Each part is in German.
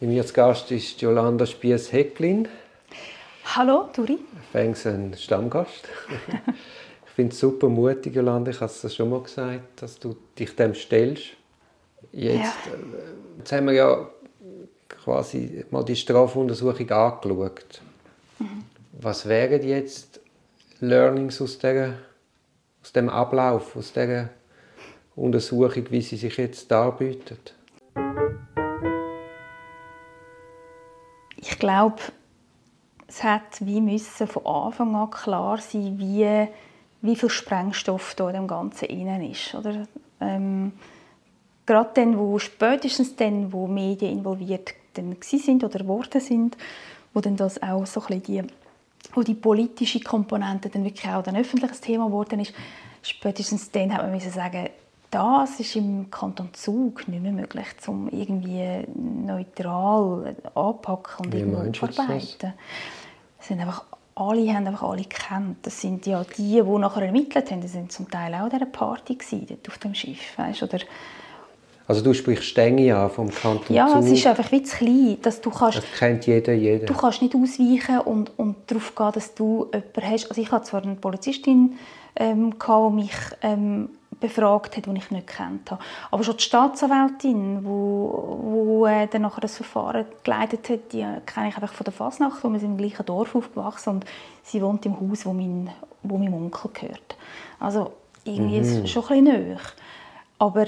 Bei mir zu Gast ist Jolanda Spiess-Hecklin. Hallo, Turi. Fängst ein Stammgast. ich finde es super mutig, Jolanda. Ich habe es schon mal gesagt, dass du dich dem stellst. Jetzt, ja. Äh, jetzt haben wir ja quasi mal die Strafuntersuchung angeschaut. Mhm. Was wären jetzt Learnings aus, der, aus dem Ablauf, aus dieser Untersuchung, wie sie sich jetzt darbietet? Glaube, es hat wie müssen von Anfang an klar sein, wie, wie viel Sprengstoff da in dem Ganzen innen ist. Oder? Ähm, gerade dann, wo spätestens dann, wo Medien involviert dann sind oder geworden sind, wo dann das auch so ein die, wo die politische Komponente dann wirklich auch ein öffentliches Thema geworden ist, spätestens dann hat man müssen sagen, das ist im Kanton Zug nicht mehr möglich, um irgendwie neutral anpacken und irgendwo verarbeiten. Das sind einfach alle haben einfach alle gekannt. Das sind ja die, die nachher ermittelt haben. Die sind zum Teil auch an dieser Party dort auf dem Schiff, weißt? oder also du sprichst Stänge an vom Kanton Ja, Zug. es ist einfach wie zu klein, dass du kannst... Das kennt jeder, jeder. Du kannst nicht ausweichen und, und darauf gehen, dass du jemanden hast. Also ich hatte zwar eine Polizistin, ähm, die mich ähm, befragt hat, die ich nicht kennt habe. Aber schon die Staatsanwältin, wo, wo äh, dann nachher das Verfahren geleitet hat, die kenne ich einfach von der Fasnacht, wo wir sind im gleichen Dorf aufgewachsen und sie wohnt im Haus, wo mein, wo mein Onkel gehört. Also irgendwie mhm. ist es schon ein bisschen näher. Aber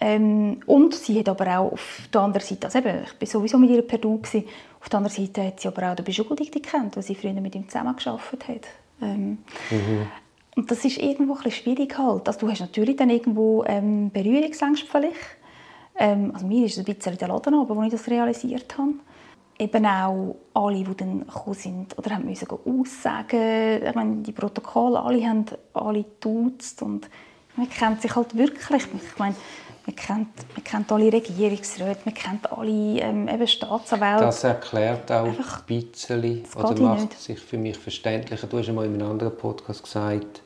ähm, und sie hat aber auch auf der anderen Seite, also eben, ich war sowieso mit ihr per Du, gewesen, auf der anderen Seite hat sie aber auch den Beschuldigten gekannt, weil sie früher mit ihm zusammengearbeitet hat. Ähm, mhm. Und das ist irgendwo ein schwierig halt. Also, du hast natürlich dann irgendwo ähm, Berührungsängste vielleicht. Ähm, also mir ist es ein bisschen der Laden aber wo ich das realisiert habe. Eben auch alle, die dann gekommen sind oder haben müssen aussagen. Ich meine, die Protokolle, alle haben alle geduzt und man kennt sich halt wirklich. Ich meine, man kennt, man kennt alle Regierungsräte, man kennt alle ähm, eben Staatsanwälte. Das erklärt auch Einfach, ein bisschen, oder macht es sich für mich verständlicher. Du hast einmal in einem anderen Podcast gesagt,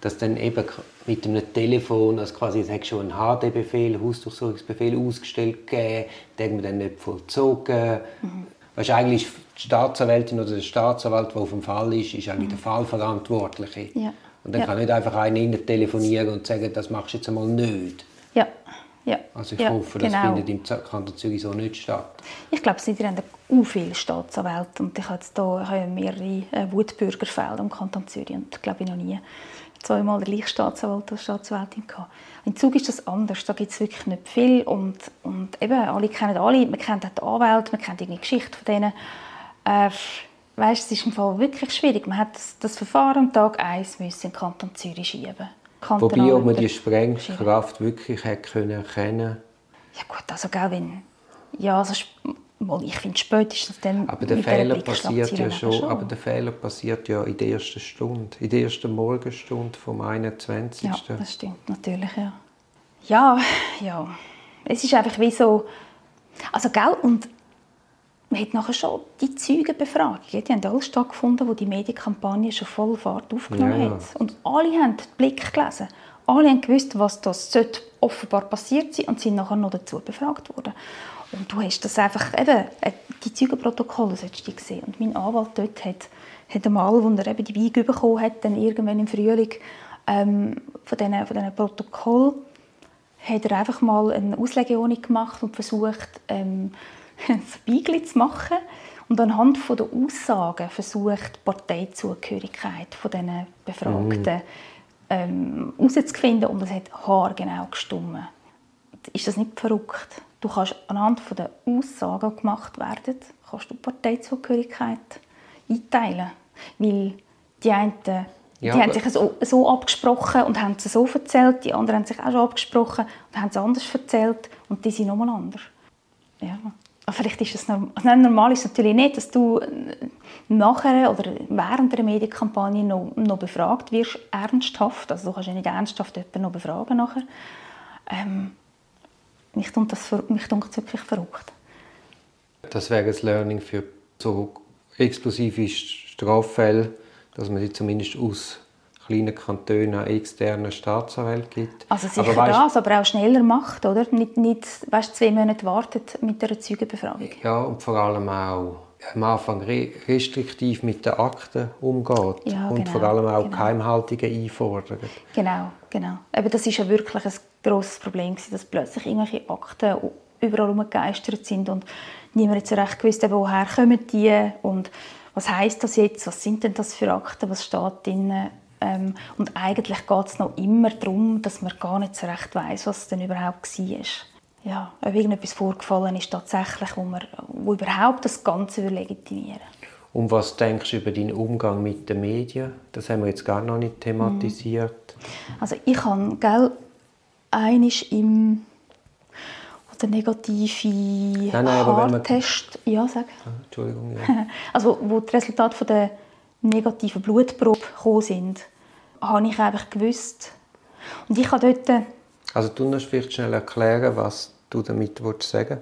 dass dann eben mit einem Telefon, also quasi es schon einen HD-Befehl, Hausdurchsuchungsbefehl ausgestellt gegeben, den man dann nicht vollzogen. Mhm. Weißt, eigentlich die Staatsanwältin oder der Staatsanwalt, der auf dem Fall ist, ist eigentlich mhm. der Fallverantwortliche. Ja. Und dann ja. kann nicht einfach einer telefonieren und sagen, das machst du jetzt einmal nicht. Ja. Ja. Also ich ja, hoffe, das genau. findet im Kanton Zürich so nicht statt. Ich glaube, es sind auch viele Staatsanwälte und ich habe hier mehrere äh, Wutbürgerfälle im Kanton Zürich und glaube ich noch nie zweimal der gleiche Staatsanwalt als Staatsanwältin gehabt. In Zug ist das anders, da gibt es wirklich nicht viel und, und eben, alle kennen alle, man kennt auch die Anwälte, man kennt die Geschichte von denen. Äh, weißt, es ist im Fall wirklich schwierig. Man hat das, das Verfahren am Tag 1 müssen in den Kanton Zürich schieben Wobei, ob man die Sprengkraft wirklich hätte können erkennen Ja gut, also gell, wenn... Ja, also, ich finde spätestens dann aber der Fehler passiert ja schon, schon, aber der Fehler passiert ja in der ersten Stunde, in der ersten Morgenstunde vom 21. Ja, das stimmt natürlich, ja. Ja, ja. Es ist einfach wie so... Also, gell, und man hat nachher schon die Zeugenbefragung. Die haben alle stattgefunden, wo die Medienkampagne schon voll Fahrt aufgenommen ja. hat. Und alle haben den Blick gelesen. Alle haben gewusst, was das offenbar passiert sein und sind nachher noch dazu befragt worden. Und du hast das einfach, eben, äh, die Zeugenprotokolle hast du gesehen. Und mein Anwalt dort hat, hat einmal, als er eben die Weige bekommen hat, dann irgendwann im Frühling, ähm, von diesen, von Protokollen, hat er einfach mal eine Auslegeordnung gemacht und versucht, ähm, ein Spiegel zu machen und anhand der Aussagen versucht, die Parteizugehörigkeit von diesen Befragten ähm, herauszufinden und es hat haargenau gestimmt. Ist das nicht verrückt? Du kannst anhand der Aussagen, die gemacht werden, kannst du die Parteizugehörigkeit einteilen. Weil die einen ja, die haben sich so, so, abgesprochen und haben es so erzählt, die anderen haben sich auch schon abgesprochen und haben es anders erzählt und die sind nochmal anders. Ja. Vielleicht ist es normal. Also normal ist es natürlich nicht, dass du nachher oder während der Medienkampagne noch, noch befragt wirst, ernsthaft. Also du kannst ja nicht ernsthaft jemanden noch befragen nachher. Ähm, mich tut das das wirklich verrückt. Das wäre das Learning für so explosive Straffälle, dass man sie zumindest aus kleinen Kantonen einen externen Staatsanwalt gibt. Also sicher aber weißt, das, aber auch schneller macht, oder? Nicht, nicht weißt, zwei Monate wartet mit der Zeugenbefragung. Ja, und vor allem auch am Anfang restriktiv mit den Akten umgeht ja, und genau, vor allem auch genau. Geheimhaltungen einfordert. Genau, genau. Aber das ist ja wirklich ein grosses Problem, dass plötzlich irgendwelche Akten überall umgegeistert sind und niemand so recht gewusst, woher kommen die und was heißt das jetzt, was sind denn das für Akten, was steht drin. Ähm, und eigentlich geht es noch immer darum, dass man gar nicht so recht weiß, was denn überhaupt war ja, ob irgendetwas vorgefallen ist tatsächlich, wo, man, wo überhaupt das Ganze legitimieren Und was denkst du über deinen Umgang mit den Medien? Das haben wir jetzt gar noch nicht thematisiert. Also ich habe, gell, einisch im oder negative nein, nein, Haartest, ja, sag. Ah, Entschuldigung, ja. Also wo die Resultate von der negativen Blutprobe gekommen sind, habe ich einfach gewusst. Und ich habe dort... Also du musst vielleicht schnell erklären, was du damit sagen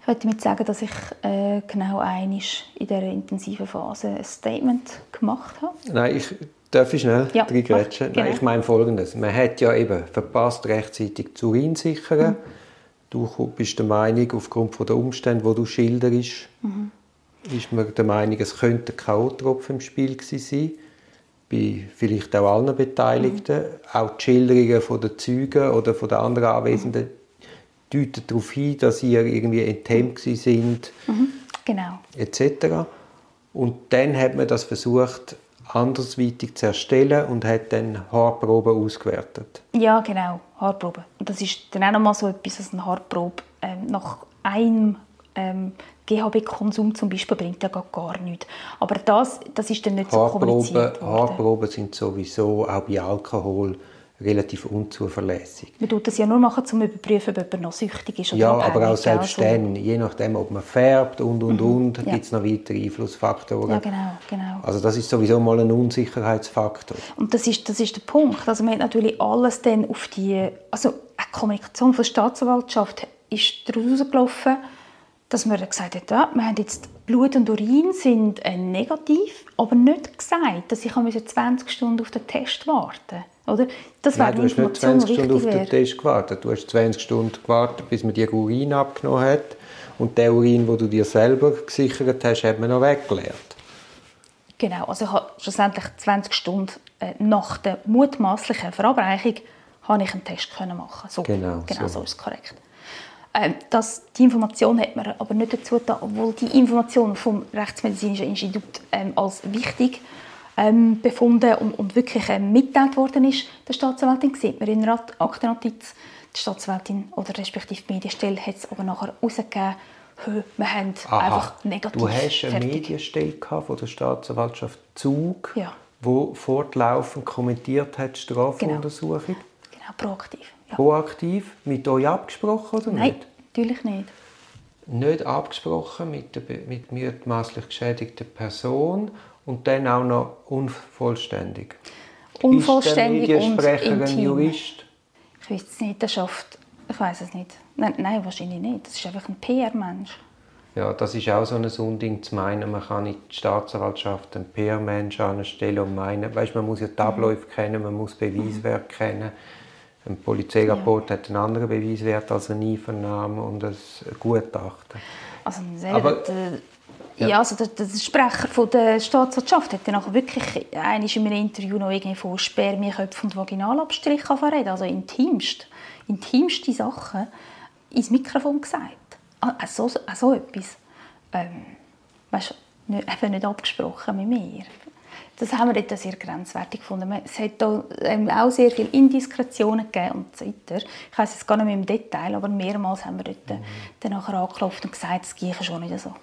Ich wollte damit sagen, dass ich äh, genau einig in dieser intensiven Phase ein Statement gemacht habe. Nein, ich darf ich schnell ja, reingrätschen. Genau. Nein, ich meine Folgendes. Man hat ja eben verpasst, rechtzeitig zu sichern. Mhm. Du bist der Meinung, aufgrund der Umstände, die du schilderst, mhm. Ist man der Meinung, es könnte K.O.-Tropfen im Spiel sein bei vielleicht auch allen Beteiligten. Mhm. Auch die Schilderungen der Zeugen oder von den anderen Anwesenden deutet darauf hin, dass ihr irgendwie enthemmt sind, mhm, genau. etc. Und dann hat man das versucht, andersweitig zu erstellen und hat dann Haarproben ausgewertet. Ja, genau, Haarproben. Und das ist dann auch nochmal so etwas, als eine Haarprobe ähm, nach einem ähm, GHB-Konsum zum Beispiel bringt ja gar nichts. Aber das, das ist dann nicht so kommuniziert worden. Haarproben sind sowieso auch bei Alkohol relativ unzuverlässig. Man tut das ja nur machen, um zu überprüfen, ob jemand noch süchtig ist oder Ja, aber auch selbst also. dann, je nachdem, ob man färbt und, und, mhm. und, ja. gibt es noch weitere Einflussfaktoren. Ja, genau, genau. Also das ist sowieso mal ein Unsicherheitsfaktor. Und das ist, das ist der Punkt. Also man hat natürlich alles dann auf die... Also eine Kommunikation von der Staatsanwaltschaft ist daraus gelaufen, dass man gesagt hat, ja, wir haben jetzt Blut und Urin sind äh, negativ, aber nicht gesagt, dass ich 20 Stunden auf den Test warten oder? Das Nein, du hast nicht 20 Stunden auf den Test gewartet. Du hast 20 Stunden gewartet, bis man dir Urin abgenommen hat. Und den Urin, den du dir selber gesichert hast, hat man noch weggeleert. Genau, also ich habe schlussendlich 20 Stunden äh, nach der mutmaßlichen Verabreichung habe ich einen Test können machen. So, genau, genau so. so ist es korrekt. Ähm, das, die Information hat man aber nicht dazu getan, obwohl die Information vom Rechtsmedizinischen Institut ähm, als wichtig ähm, befunden und, und wirklich ähm, mitgeteilt worden ist, der Staatsanwältin, sieht man in der Aktennotiz. Die Staatsanwältin oder respektive die Medienstelle hat es aber nachher herausgegeben, wir haben Aha. einfach negativ Du hast eine fertig. Medienstelle von der Staatsanwaltschaft Zug, ja. wo fortlaufend kommentiert hat die Strafuntersuchung? Genau, genau proaktiv. Ja. Proaktiv? Mit euch abgesprochen oder Nein, nicht? natürlich nicht. Nicht abgesprochen mit der mit mutmaßlich geschädigten Person und dann auch noch unvollständig. Unvollständig ist der und intim. Jurist? Ich weiß es nicht, der schafft, ich weiß es nicht. Nein, nein, wahrscheinlich nicht. Das ist einfach ein PR-Mensch. Ja, das ist auch so ein Unding zu meinen, man kann in die Staatsanwaltschaft einen PR-Mensch anstellen und meinen, weißt, man muss ja die Abläufe mhm. kennen, man muss Beweiswert mhm. kennen. Ein Polizeirapport ja. hat einen anderen Beweiswert als eine Einvernahme und ein Gutachten. Also selber, Aber, ja. ja, also der, der, Sprecher von der Staatsanwaltschaft hat dann wirklich in einem Interview noch irgendwie von Spermieköpfen und Vaginalabstrich reden, also intimst, intimste Sachen ins Mikrofon gesagt. Also so, so etwas. Ähm, weißt, nicht, eben nicht abgesprochen mit mir. Das haben wir dort sehr grenzwertig gefunden. Es hat ähm, auch sehr viele Indiskretionen gegeben und so weiter. Ich weiß es gar nicht mehr im Detail, aber mehrmals haben wir dort mhm. dann nachher angeklopft und gesagt, es gehe schon nicht so.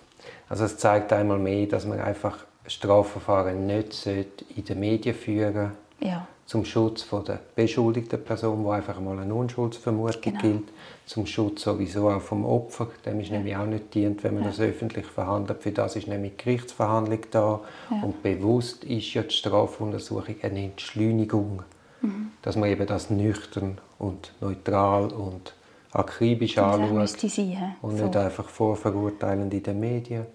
Also es zeigt einmal mehr, dass man einfach Strafverfahren nicht in den Medien führen ja. Zum Schutz von der beschuldigten Person, wo einfach mal eine Unschuldsvermutung genau. gilt, zum Schutz sowieso auch vom Opfer, dem ist ja. nämlich auch nicht dient, wenn man ja. das öffentlich verhandelt. Für das ist nämlich die Gerichtsverhandlung da ja. und bewusst ist ja die Strafuntersuchung eine Entschleunigung, mhm. dass man eben das nüchtern und neutral und akribisch anschaut und so. nicht einfach vorverurteilend in den Medien.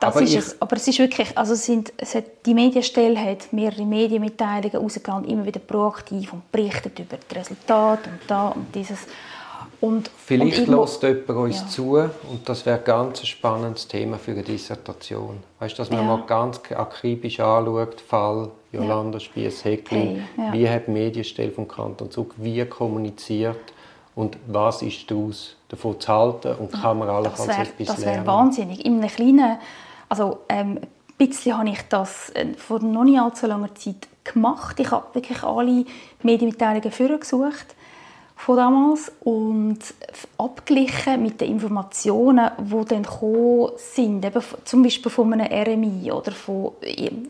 Das aber ist es. Aber es ist wirklich, also es sind, es hat, die Medienstelle hat mehrere Medienmitteilungen rausgegeben, immer wieder proaktiv und berichtet über die Resultate und da und dieses. Und, Vielleicht lässt jemand uns ja. zu und das wäre ganz ein spannendes Thema für eine Dissertation. Weißt, dass man ja. mal ganz akribisch anschaut, Fall Jolanda ja. Spiess-Heckling, hey, ja. wie hat die Medienstelle vom Kanton Zug wie kommuniziert und was ist daraus davon zu halten und kann man allenfalls etwas lernen? Das wäre wahnsinnig. In einem kleinen, also ähm, ein bisschen habe ich das äh, vor noch nicht allzu langer Zeit gemacht. Ich habe wirklich alle Medienmitteilungen vorgesucht von damals und abgeglichen mit den Informationen, die dann gekommen sind, eben zum Beispiel von einem RMI oder von,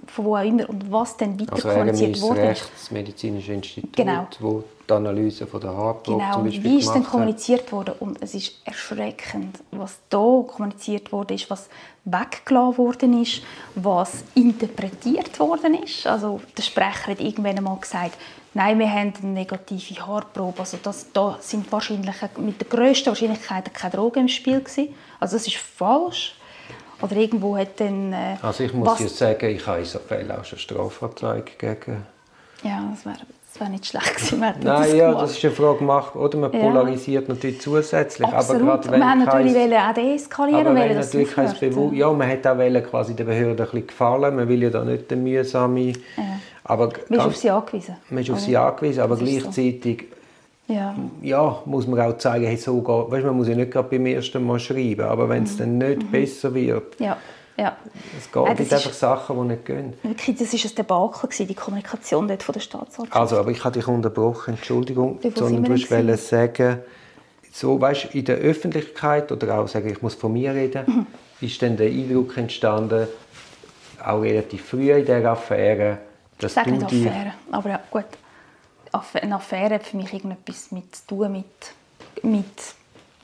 von wo auch immer und was dann weiter also kommuniziert wurde. Also Rechtsmedizinische Institut, genau. wo die Analyse von der Haarprobe genau. zum Beispiel wie ist dann kommuniziert worden und es ist erschreckend, was da kommuniziert wurde, ist, was weggelassen worden ist, was interpretiert worden ist. Also der Sprecher hat irgendwann einmal gesagt, nein, wir haben eine negative Haarprobe. Also das, da sind wahrscheinlich mit der grössten Wahrscheinlichkeit keine Drogen im Spiel gewesen. Also das ist falsch. Oder irgendwo hat dann... Äh, also ich muss jetzt sagen, ich habe in so Fällen auch schon Strafanzeige gegen... Ja, das wäre das wäre nicht schlecht gewesen. Nein, das ja, das ist eine Frage gemacht, oder? Man ja. polarisiert natürlich zusätzlich. Absolut. Aber wenn wir haben natürlich kein, auch deeskalieren aber wenn natürlich kein Bewusst Ja, man hat auch quasi der Behörde ein bisschen gefallen. Man will ja da nicht den mühsamen... Ja. Aber man ist auf sie angewiesen. Man ist auf sie angewiesen, aber gleichzeitig so. ja. ja. muss man auch zeigen, hey, so geht, weißt, man muss ja nicht gerade beim ersten Mal schreiben, aber wenn es mhm. dann nicht mhm. besser wird, ja. Ja. Es geht, ja, gibt einfach Sachen, die nicht gehen. Wirklich, das war ein Debakel, die Kommunikation dort von der Staatsanwaltschaft. Also, aber ich habe dich unterbrochen, Entschuldigung, sondern du wolltest sagen, so, weißt, in der Öffentlichkeit, oder auch sagen, ich muss von mir reden, mhm. ist dann der Eindruck entstanden, auch relativ früh in dieser Affäre, ich sage nicht Affäre, aber ja, gut. Eine Affäre hat für mich irgendetwas mit zu tun mit, mit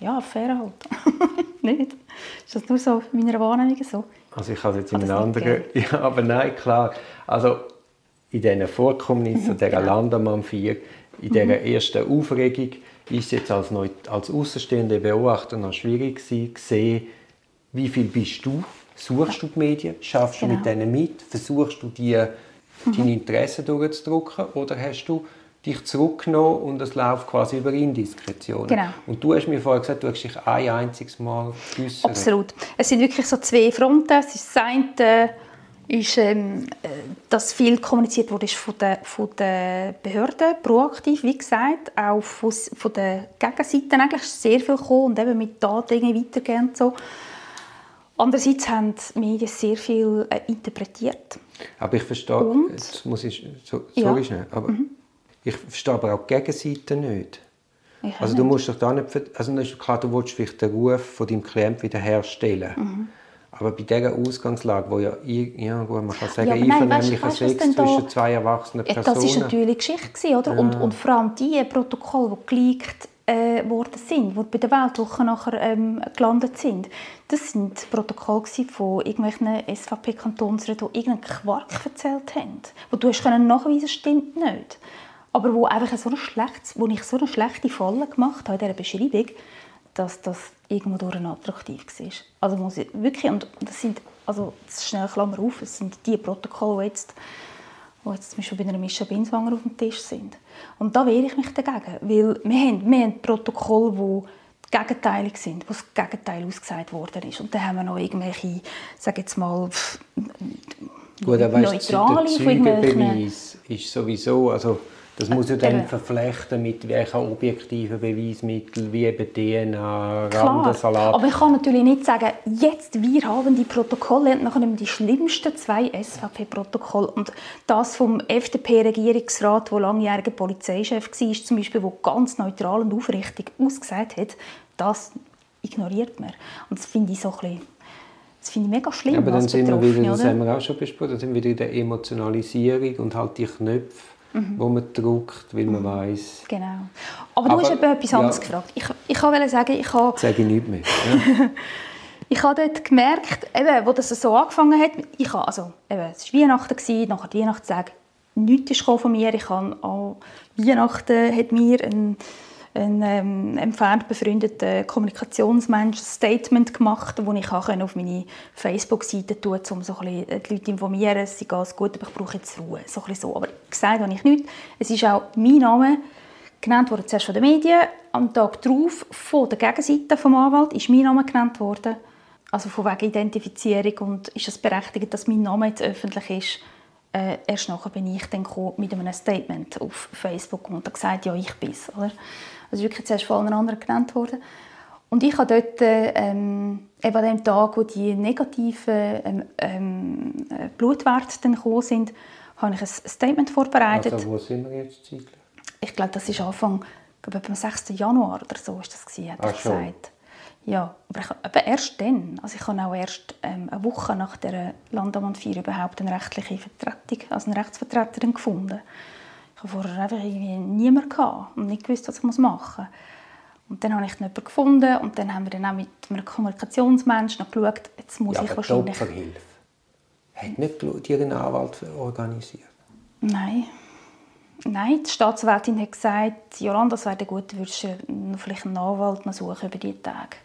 ja, Affäre halt. nicht? Ist das nur so in meiner Wahrnehmung so? Also ich habe jetzt in einem anderen... Ja, aber nein, klar. Also in diesen Vorkommnissen, dieser genau. Landemann 4, in dieser mhm. ersten Aufregung, ist es jetzt als, Neu als außenstehende Beobachter noch schwierig gewesen, sehen, wie viel bist du, suchst du die Medien, schaffst genau. du mit genau. denen mit, versuchst du die, mhm. deine Interessen durchzudrücken oder hast du dich zurückgenommen und es läuft quasi über Indiskretion. Genau. Und du hast mir vorher gesagt, du hast dich ein einziges Mal geäussert. Absolut. Es sind wirklich so zwei Fronten. Es ist das eine, ist, ähm, äh, dass viel kommuniziert wurde von den, von den Behörden, proaktiv, wie gesagt, auch von, von der Gegenseite eigentlich sehr viel gekommen und eben mit Daten weitergehen und so. Andererseits haben die Medien sehr viel äh, interpretiert. Aber ich verstehe, und, jetzt muss ich, so, sorry ja. schnell, aber mhm. Ich verstehe aber auch die Gegenseite nicht. Ich also du musst doch da nicht, also ist klar, du willst vielleicht den Ruf von deinem Klienten wiederherstellen. Mhm. Aber bei dieser Ausgangslage, wo ja, ja gut, man kann sagen, ja, einvernehmlicher Sex zwischen da, zwei erwachsenen Personen. Das war natürlich Geschichte, oder? Ja. Und, und vor allem die Protokolle, die geleakt äh, worden sind, die bei der Weltwoche nachher ähm, gelandet sind, das sind Protokolle von irgendwelchen SVP-Kantonsräten, die irgendeinen Quark erzählt haben. Wo du hast nachweisen stimmt nicht aber wo, einfach so ein schlechtes, wo ich so eine schlechte Falle gemacht habe in dieser Beschreibung, dass das irgendwo durch attraktiv war. Also muss ich wirklich, und das sind, also das schnell Klammer auf, es sind die Protokolle, die jetzt, die jetzt zum Beispiel bei einer Mischa Binswanger auf dem Tisch sind. Und da wehre ich mich dagegen, weil wir haben, wir haben Protokolle, die gegenteilig sind, wo das Gegenteil ausgesagt worden ist. Und dann haben wir noch irgendwelche, sage jetzt mal, Gut, aber weißt, neutrale der Zeugenbeweis ist sowieso, also das muss ja dann verflechten mit welchen objektiven Beweismitteln, wie eben DNA, Randensalat. aber ich kann natürlich nicht sagen, jetzt wir haben die Protokolle und nachher nehmen die schlimmsten zwei SVP-Protokolle und das vom FDP-Regierungsrat, der langjähriger Polizeichef war, zum Beispiel, der ganz neutral und aufrichtig ausgesagt hat, das ignoriert man. Und das finde ich so ein bisschen das finde ich mega schlimm. aber dann sind wir wieder, das haben wir auch schon besprochen, dann sind wir wieder in der Emotionalisierung und halt die Knöpfe mhm. wo man drückt, weil man mhm. weiß. Genau. Aber, Aber du hast etwas ja. anderes gefragt. Ich, ich wollte sagen, ich habe... Sage ich nicht mehr. Ja. ich habe dort gemerkt, eben, wo das so angefangen hat, ich habe, also, eben, es war Weihnachten, nachher die Weihnachtstag, nichts kam von mir. Ich habe an Weihnachten hat mir ein ein ähm, entfernt befreundeter Kommunikationsmensch ein Statement gemacht, das ich auch auf meine Facebook-Seite tun um so ein bisschen die Leute zu informieren, es sei alles gut, aber ich brauche jetzt Ruhe. So ein so. Aber gesagt habe ich nichts. Es ist auch mein Name genannt worden, zuerst von den Medien. Am Tag darauf von der Gegenseite vom Anwalt ist mein Name genannt worden. Also von wegen Identifizierung und ist es berechtigt, dass mein Name jetzt öffentlich ist. Äh, erst nachher bin ich dann mit einem Statement auf Facebook und gesagt, ja, ich bin es. Also wirklich zuerst von allen anderen genannt worden. Und ich habe dort ähm, eben an dem Tag, wo die negativen ähm, ähm, Blutwerte dann gekommen sind, habe ich ein Statement vorbereitet. Also wo sind wir jetzt zeitlich? Ich glaube, das ist Anfang, glaube am 6. Januar oder so ist das gewesen, hat er gesagt. Ja, aber ich, aber erst dann. Also ich habe auch erst ähm, eine Woche nach der Landamtfeier 4 überhaupt eine rechtliche Vertretung, also eine Rechtsvertreterin gefunden. Hatte vorher einfach irgendwie niemanden gehabt und nicht gewusst, was ich machen muss. Und dann habe ich jemanden gefunden und dann haben wir dann auch mit einem Kommunikationsmenschen geschaut, jetzt muss ja, ich wahrscheinlich... Ja, Opferhilfe. Hat nicht einen Anwalt organisiert? Nein. Nein, die Staatsanwältin hat gesagt, Jolanda, es wäre gut, du würdest vielleicht einen Anwalt suchen über diese Tage.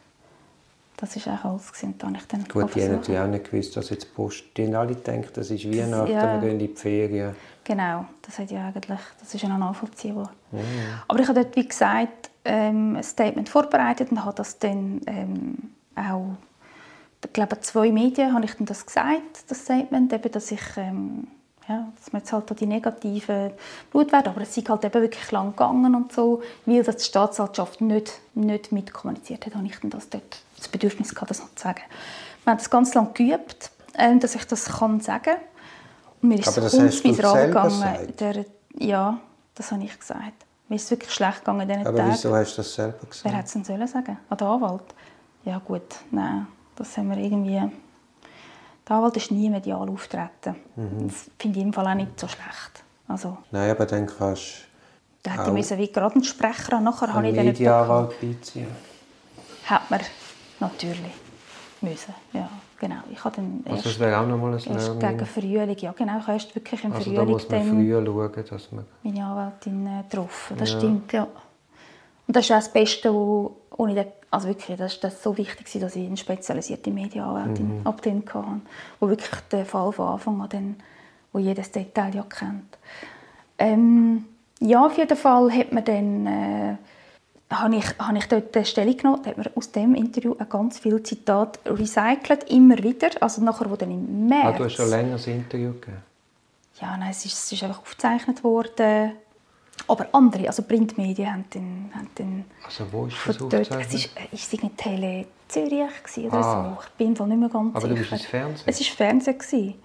Das war auch alles. Und dann ich dann Gut, die haben natürlich auch nicht gewusst, dass jetzt die Post, die alle denken, das ist Weihnachten, ja. wir gehen in die Ferien. Genau, das, hat ja eigentlich, das ist ja noch nachvollziehbar. Ja. Aber ich habe dort, wie gesagt, ähm, ein Statement vorbereitet und habe das dann ähm, auch, ich glaube, zwei Medien habe ich dann das gesagt, das Statement, eben, dass ich ähm, ja, dass man jetzt halt die negativen Blutwerte, aber es ist halt eben wirklich lang gegangen und so, weil das die Staatsanwaltschaft nicht, nicht mitkommuniziert hat, habe ich dann das, dort das Bedürfnis gehabt, das noch zu sagen. Wir haben das ganz lange geübt, äh, dass ich das kann sagen und mir ist aber das hast du gegangen. Der, ja, das habe ich gesagt. Mir ist es wirklich schlecht gegangen in diesen Aber Tagen. wieso hast du das selber gesagt? Wer hätte es denn sollen sagen? An der Anwalt? Ja gut, nein, das haben wir irgendwie der Anwalt ist nie medial auftreten. Mhm. Das finde ich im Fall auch nicht so schlecht. Also, Nein, aber dann kannst da hätte ich wie gerade einen Sprecher. Nachher habe ich den Medienanwalt beiziehen. Hätte man natürlich müssen, ja. Genau. Ich habe dann erst, also das wäre auch nochmal ein erst gegen Frühling, ja genau, ich habe erst wirklich im also Frühling da muss man früher schauen, dass man... meine Anwältin äh, getroffen, das ja. stimmt, ja. Und das ist auch das Beste, wo, ohne den, also wirklich, das war so wichtig, dass ich eine spezialisierte Medienanwältin mhm. ab dann hatte, wo wirklich den Fall von Anfang an, dann, wo jedes Detail ja kennt. Ähm, ja, auf jeden Fall hat man dann, äh, habe ich, habe ich dort eine Stellung genommen, hat man aus dem Interview ein ganz viele Zitate recycelt, immer wieder, also nachher, wo dann im März... Ah, du hast schon länger ein Interview gegeben? Ja, nein, es ist, es ist einfach aufgezeichnet worden aber andere, also Printmedien haben den, haben den Also wo ist das dort, Es war ist in Tele Zürich oder ah. so. Ich bin nicht mehr ganz Aber sicher. du bist ins Fernsehen? Es war Fernsehen.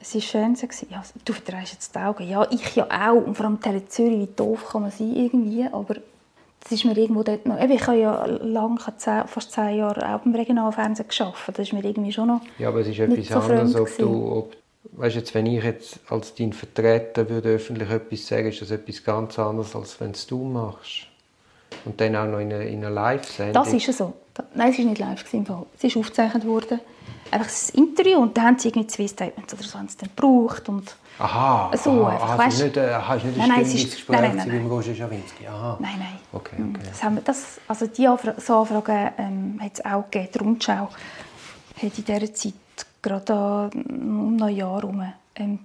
Es war Fernsehen. Ja, du verdrehst jetzt die Augen. Ja, ich ja auch. Und vor allem Tele Zürich, wie doof kann man sein irgendwie. Aber das ist mir irgendwo dort noch... Ich habe ja lang, fast zehn Jahre auch im Regionalfernsehen gearbeitet. Das ist mir irgendwie schon noch Ja, aber es ist etwas so anderes, ob du, ob weißt jetzt, wenn ich jetzt als dein Vertreter würde öffentlich etwas sagen, ist das etwas ganz anderes, als wenn es du machst. Und dann auch noch in einer, einer Live-Sendung. Das ist so. Nein, es war nicht live. Es ist aufgezeichnet worden. Einfach ein Interview und dann haben sie irgendwie zwei Statements oder so haben sie dann gebraucht. Und aha, so aha, einfach, also nicht, äh, hast nicht ein nein, nein, ist, Gespräch nein, nein, nein, Roger Schawinski? Aha. Nein, nein. Okay, okay. Das haben wir, das, also die Anfra so Anfragen ähm, hat es auch gegeben. Die Rundschau hat in dieser Zeit gerade um Neujahr herum, ähm,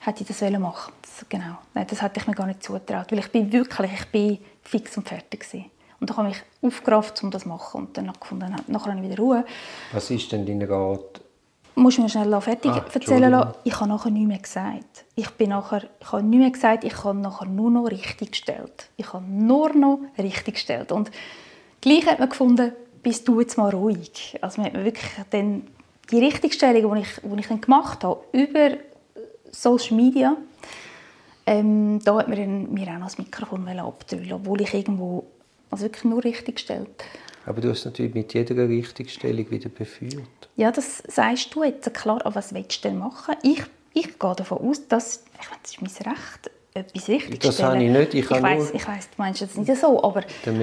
hätte ich das machen das, genau. Nein, das hätte ich mir gar nicht zutraut, weil ich bin wirklich, ich bin fix und fertig gewesen. Und dann habe ich mich aufgerafft, um das zu machen und dann gefunden, nachher habe ich wieder Ruhe. Was ist denn dein Rat? Muss mir schnell fertig ah, erzählen lassen. Ich habe nachher nichts mehr gesagt. Ich bin nachher, ich habe nichts mehr gesagt, ich habe nachher nur noch richtig gestellt. Ich habe nur noch richtig gestellt. Und gleich hat man gefunden, bist du jetzt mal ruhig. Also man hat mir wirklich dann die Richtigstellung, die ich, die ich dann gemacht habe, über Social Media, ähm, da hat mir, mir auch noch das Mikrofon abdrüllen, obwohl ich irgendwo also wirklich nur richtig gestellt. Aber du hast natürlich mit jeder Richtigstellung wieder beführt. Ja, das sagst du jetzt. Klar, aber was willst du denn machen? Ich, ich gehe davon aus, dass, ich meine, das ist mein Recht, etwas richtig Das habe ich nicht. Ich, ich weiß, ich weiss, du meinst es nicht so, aber,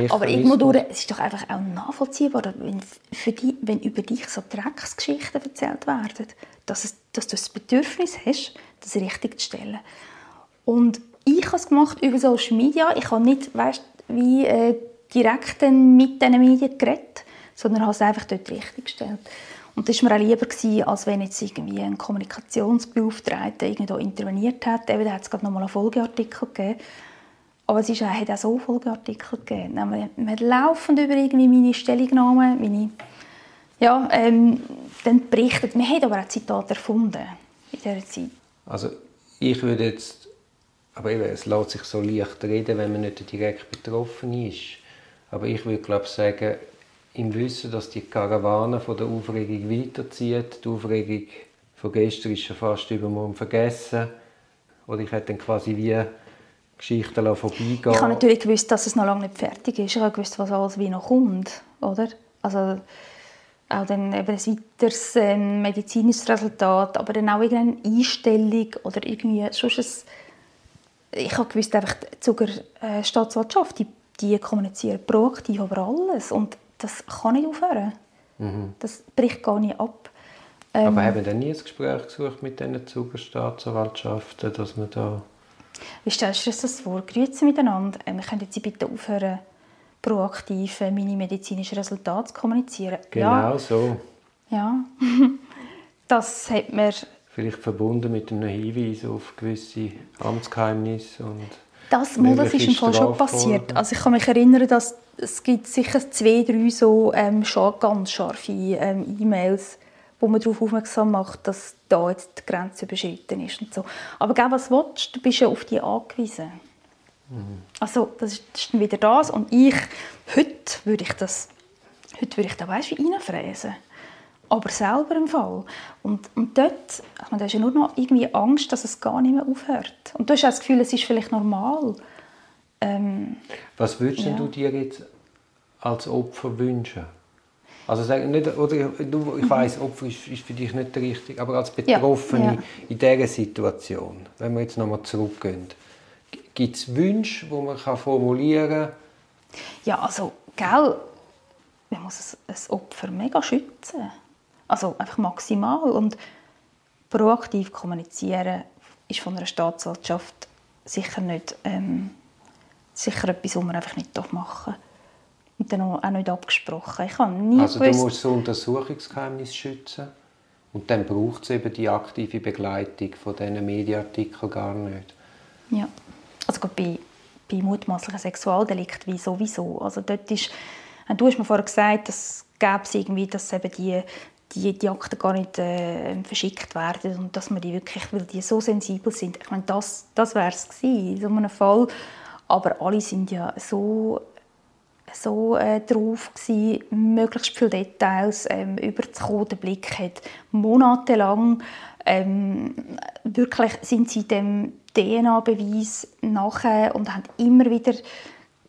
aber irgendwo durch, es ist doch einfach auch nachvollziehbar, wenn, für die, wenn über dich so Drecksgeschichten erzählt werden, dass, es, dass du das Bedürfnis hast, das richtig zu stellen. Und ich habe es gemacht über Social Media. Ich habe nicht, weißt, wie äh, direkt mit diesen Medien geredet, sondern habe es einfach dort richtig gestellt. Und das war mir auch lieber, gewesen, als wenn jetzt irgendwie ein Kommunikationsbeauftragter irgendwie interveniert hätte. Eben, da hat es gerade nochmal einen Folgeartikel gegeben. Aber es ist, hat auch so Folgeartikel gegeben. Man hat laufend über irgendwie meine Stellungnahmen, meine, ja, ähm, dann berichtet. Man hat aber auch Zitate erfunden in dieser Zeit. Also ich würde jetzt, aber eben, es lässt sich so leicht reden, wenn man nicht direkt betroffen ist. Aber ich würde glaube sagen, im Wissen, dass die Karawane von der Aufregung weiterzieht. Die Aufregung von gestern ist schon fast übermorgen vergessen. Oder ich hätte dann quasi wie Geschichten vorbeigehen Ich habe natürlich gewusst, dass es noch lange nicht fertig ist. Ich habe gewusst, was alles wie noch kommt. Oder? Also, auch dann eben ein weiteres äh, medizinisches Resultat, aber dann auch irgendeine Einstellung oder irgendwie sonst ein ich habe gewusst, einfach die Zuger äh, die, die kommunizieren proaktiv über alles und das kann nicht aufhören. Mhm. Das bricht gar nicht ab. Ähm, Aber haben dann nie ein Gespräch gesucht mit diesen Zugerstaatsanwaltschaften, dass man da... Wie stellst du dir das vor? Grüezi miteinander. Ähm, können Sie bitte aufhören, proaktiv äh, meine medizinischen Resultate zu kommunizieren? Genau ja. so. Ja. das hat mir... Vielleicht verbunden mit einem Hinweis auf gewisse Amtsgeheimnisse und... Das, das ist im Fall schon passiert. Also ich kann mich erinnern, dass es gibt sicher zwei, drei so ähm, ganz scharfe ähm, E-Mails, wo man darauf aufmerksam macht, dass da jetzt die Grenze überschritten ist und so. Aber egal was du willst, du bist ja auf die angewiesen. Mhm. Also das ist, das ist dann wieder das und ich, heute würde ich das, heute würde ich da weißt, wie reinfräsen. Aber selber im Fall. Und, und dort, ich meine, da ist ja nur noch irgendwie Angst, dass es gar nicht mehr aufhört. Und du hast auch das Gefühl, es ist vielleicht normal. Ähm, Was würdest ja. du dir jetzt als Opfer wünschen? Also sag nicht, oder du, ich mhm. weiß, Opfer ist, ist, für dich nicht richtig, aber als Betroffene ja, ja. in dieser Situation, wenn wir jetzt nochmal zurückgehen, gibt es Wünsche, die man kann formulieren kann? Ja, also, gell, man muss ein Opfer mega schützen. Also einfach maximal und proaktiv kommunizieren ist von einer Staatsanwaltschaft sicher nicht ähm, sicher etwas, was man einfach nicht machen darf. Und dann auch nicht abgesprochen. Ich habe nie also gewusst, du musst das Untersuchungsgeheimnis schützen und dann braucht es eben die aktive Begleitung von diesen Medienartikeln gar nicht. Ja, also bei, bei mutmaßlichen Sexualdelikten wie sowieso. Also dort ist, du hast mir vorher gesagt, dass gäbe es irgendwie, dass eben die, die, die Akten gar nicht äh, verschickt werden und dass man die wirklich, weil die so sensibel sind. Ich meine, das, das wäre es gewesen, in so einem Fall. Aber alle sind ja so so äh, drauf gewesen, möglichst viele Details ähm, überzukommen. Der Blick hat monatelang ähm, wirklich sind sie dem DNA-Beweis nachher und haben immer wieder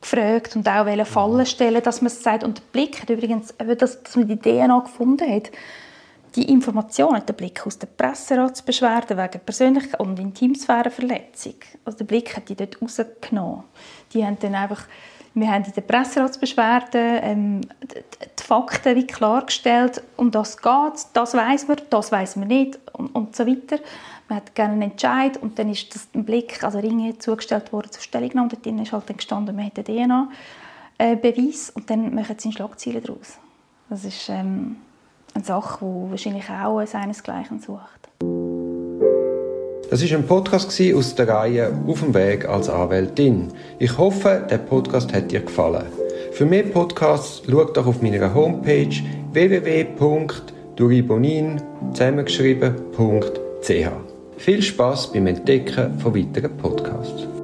gefragt und auch wollen Fallen stellen, dass man es sagt. Und der Blick hat übrigens, dass, dass man die DNA gefunden hat, die Information hat der Blick aus der Presseratsbeschwerde wegen persönlicher und Intimsphärenverletzung. Also der Blick hat die dort rausgenommen. Die haben dann einfach, wir haben in der Presseratsbeschwerde ähm, die Fakten wie klargestellt, um das geht, das weiß man, das weiß man nicht und, und so weiter. Man hat gerne einen Entscheid und dann ist das ein Blick, also Ringe zugestellt worden zur Stellungnahme. Dort ist halt dann gestanden, man hat DNA-Beweis und dann machen sie Schlagzeilen daraus. Das ist ähm, eine Sache, die wahrscheinlich auch seinesgleichen sucht. Das ist ein Podcast aus der Reihe Auf dem Weg als Anwältin. Ich hoffe, der Podcast hat dir gefallen. Für mehr Podcasts schau doch auf meiner Homepage www.duribonin zusammengeschrieben.ch. Viel Spaß beim Entdecken von weiteren Podcasts.